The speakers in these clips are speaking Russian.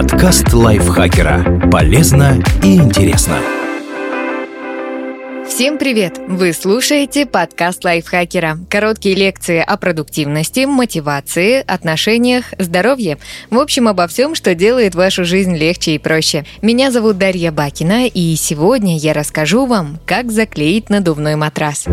Подкаст лайфхакера. Полезно и интересно. Всем привет! Вы слушаете подкаст лайфхакера. Короткие лекции о продуктивности, мотивации, отношениях, здоровье. В общем, обо всем, что делает вашу жизнь легче и проще. Меня зовут Дарья Бакина, и сегодня я расскажу вам, как заклеить надувной матрас.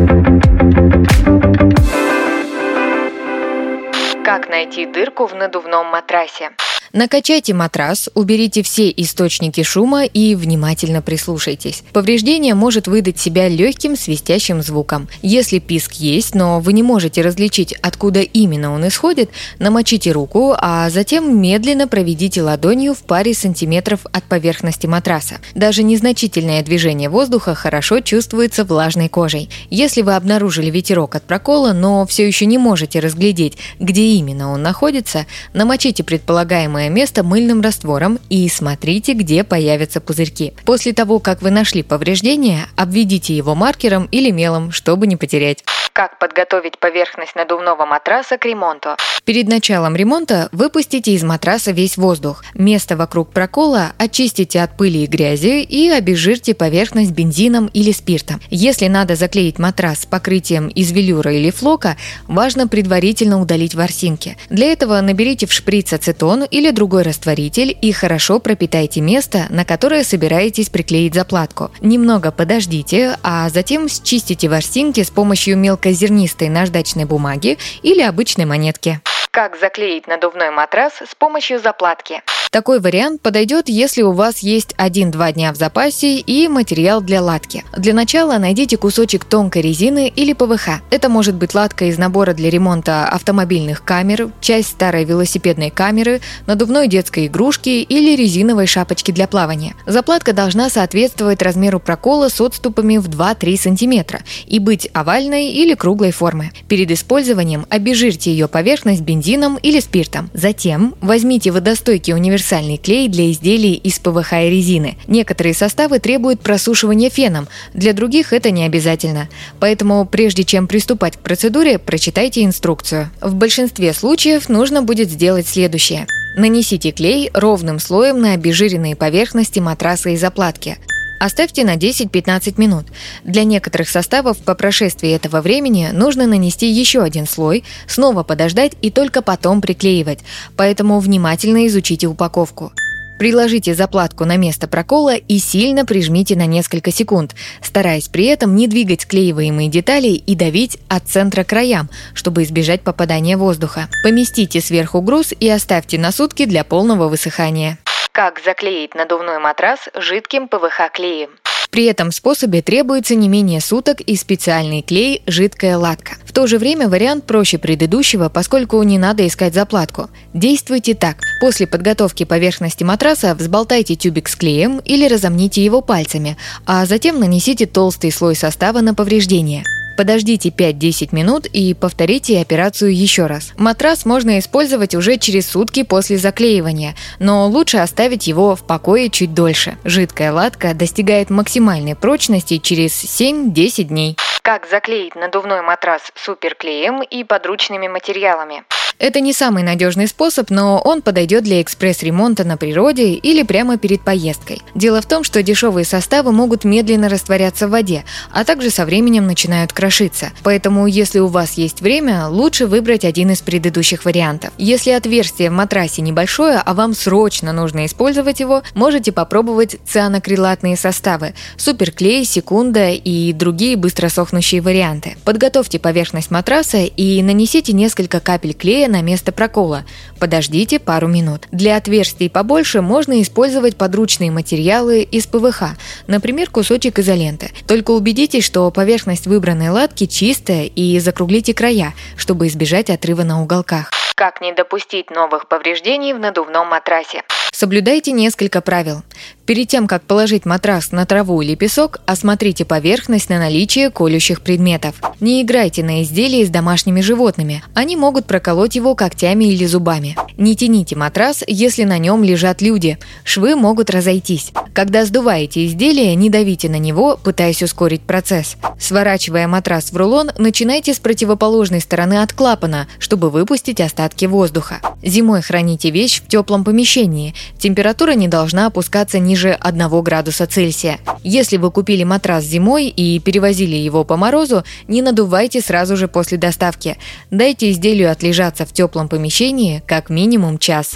Как найти дырку в надувном матрасе? Накачайте матрас, уберите все источники шума и внимательно прислушайтесь. Повреждение может выдать себя легким свистящим звуком. Если писк есть, но вы не можете различить, откуда именно он исходит, намочите руку, а затем медленно проведите ладонью в паре сантиметров от поверхности матраса. Даже незначительное движение воздуха хорошо чувствуется влажной кожей. Если вы обнаружили ветерок от прокола, но все еще не можете разглядеть, где именно он находится, намочите предполагаемое уязвимое место мыльным раствором и смотрите, где появятся пузырьки. После того, как вы нашли повреждение, обведите его маркером или мелом, чтобы не потерять. Как подготовить поверхность надувного матраса к ремонту? Перед началом ремонта выпустите из матраса весь воздух. Место вокруг прокола очистите от пыли и грязи и обезжирьте поверхность бензином или спиртом. Если надо заклеить матрас покрытием из велюра или флока, важно предварительно удалить ворсинки. Для этого наберите в шприц ацетон или другой растворитель и хорошо пропитайте место, на которое собираетесь приклеить заплатку. Немного подождите, а затем счистите ворсинки с помощью мелкой мелкозернистой наждачной бумаги или обычной монетки. Как заклеить надувной матрас с помощью заплатки? Такой вариант подойдет, если у вас есть 1-2 дня в запасе и материал для латки. Для начала найдите кусочек тонкой резины или ПВХ. Это может быть латка из набора для ремонта автомобильных камер, часть старой велосипедной камеры, надувной детской игрушки или резиновой шапочки для плавания. Заплатка должна соответствовать размеру прокола с отступами в 2-3 см и быть овальной или круглой формы. Перед использованием обезжирьте ее поверхность бензином или спиртом. Затем возьмите водостойкий универсальный универсальный клей для изделий из ПВХ и резины. Некоторые составы требуют просушивания феном, для других это не обязательно. Поэтому прежде чем приступать к процедуре, прочитайте инструкцию. В большинстве случаев нужно будет сделать следующее. Нанесите клей ровным слоем на обезжиренные поверхности матраса и заплатки. Оставьте на 10-15 минут. Для некоторых составов по прошествии этого времени нужно нанести еще один слой, снова подождать и только потом приклеивать, поэтому внимательно изучите упаковку. Приложите заплатку на место прокола и сильно прижмите на несколько секунд, стараясь при этом не двигать склеиваемые детали и давить от центра к краям, чтобы избежать попадания воздуха. Поместите сверху груз и оставьте на сутки для полного высыхания. Как заклеить надувной матрас жидким ПВХ-клеем? При этом способе требуется не менее суток и специальный клей «Жидкая латка». В то же время вариант проще предыдущего, поскольку не надо искать заплатку. Действуйте так. После подготовки поверхности матраса взболтайте тюбик с клеем или разомните его пальцами, а затем нанесите толстый слой состава на повреждение. Подождите 5-10 минут и повторите операцию еще раз. Матрас можно использовать уже через сутки после заклеивания, но лучше оставить его в покое чуть дольше. Жидкая латка достигает максимальной прочности через 7-10 дней. Как заклеить надувной матрас суперклеем и подручными материалами? Это не самый надежный способ, но он подойдет для экспресс-ремонта на природе или прямо перед поездкой. Дело в том, что дешевые составы могут медленно растворяться в воде, а также со временем начинают крошиться. Поэтому, если у вас есть время, лучше выбрать один из предыдущих вариантов. Если отверстие в матрасе небольшое, а вам срочно нужно использовать его, можете попробовать цианокрилатные составы, суперклей, секунда и другие быстро сохнущие варианты. Подготовьте поверхность матраса и нанесите несколько капель клея клея на место прокола. Подождите пару минут. Для отверстий побольше можно использовать подручные материалы из ПВХ, например, кусочек изоленты. Только убедитесь, что поверхность выбранной латки чистая и закруглите края, чтобы избежать отрыва на уголках. Как не допустить новых повреждений в надувном матрасе? Соблюдайте несколько правил. Перед тем, как положить матрас на траву или песок, осмотрите поверхность на наличие колющих предметов. Не играйте на изделии с домашними животными. Они могут проколоть его когтями или зубами. Не тяните матрас, если на нем лежат люди. Швы могут разойтись. Когда сдуваете изделие, не давите на него, пытаясь ускорить процесс. Сворачивая матрас в рулон, начинайте с противоположной стороны от клапана, чтобы выпустить остатки воздуха. Зимой храните вещь в теплом помещении. Температура не должна опускаться ниже 1 градуса Цельсия. Если вы купили матрас зимой и перевозили его по морозу, не надувайте сразу же после доставки. Дайте изделию отлежаться в теплом помещении как минимум час.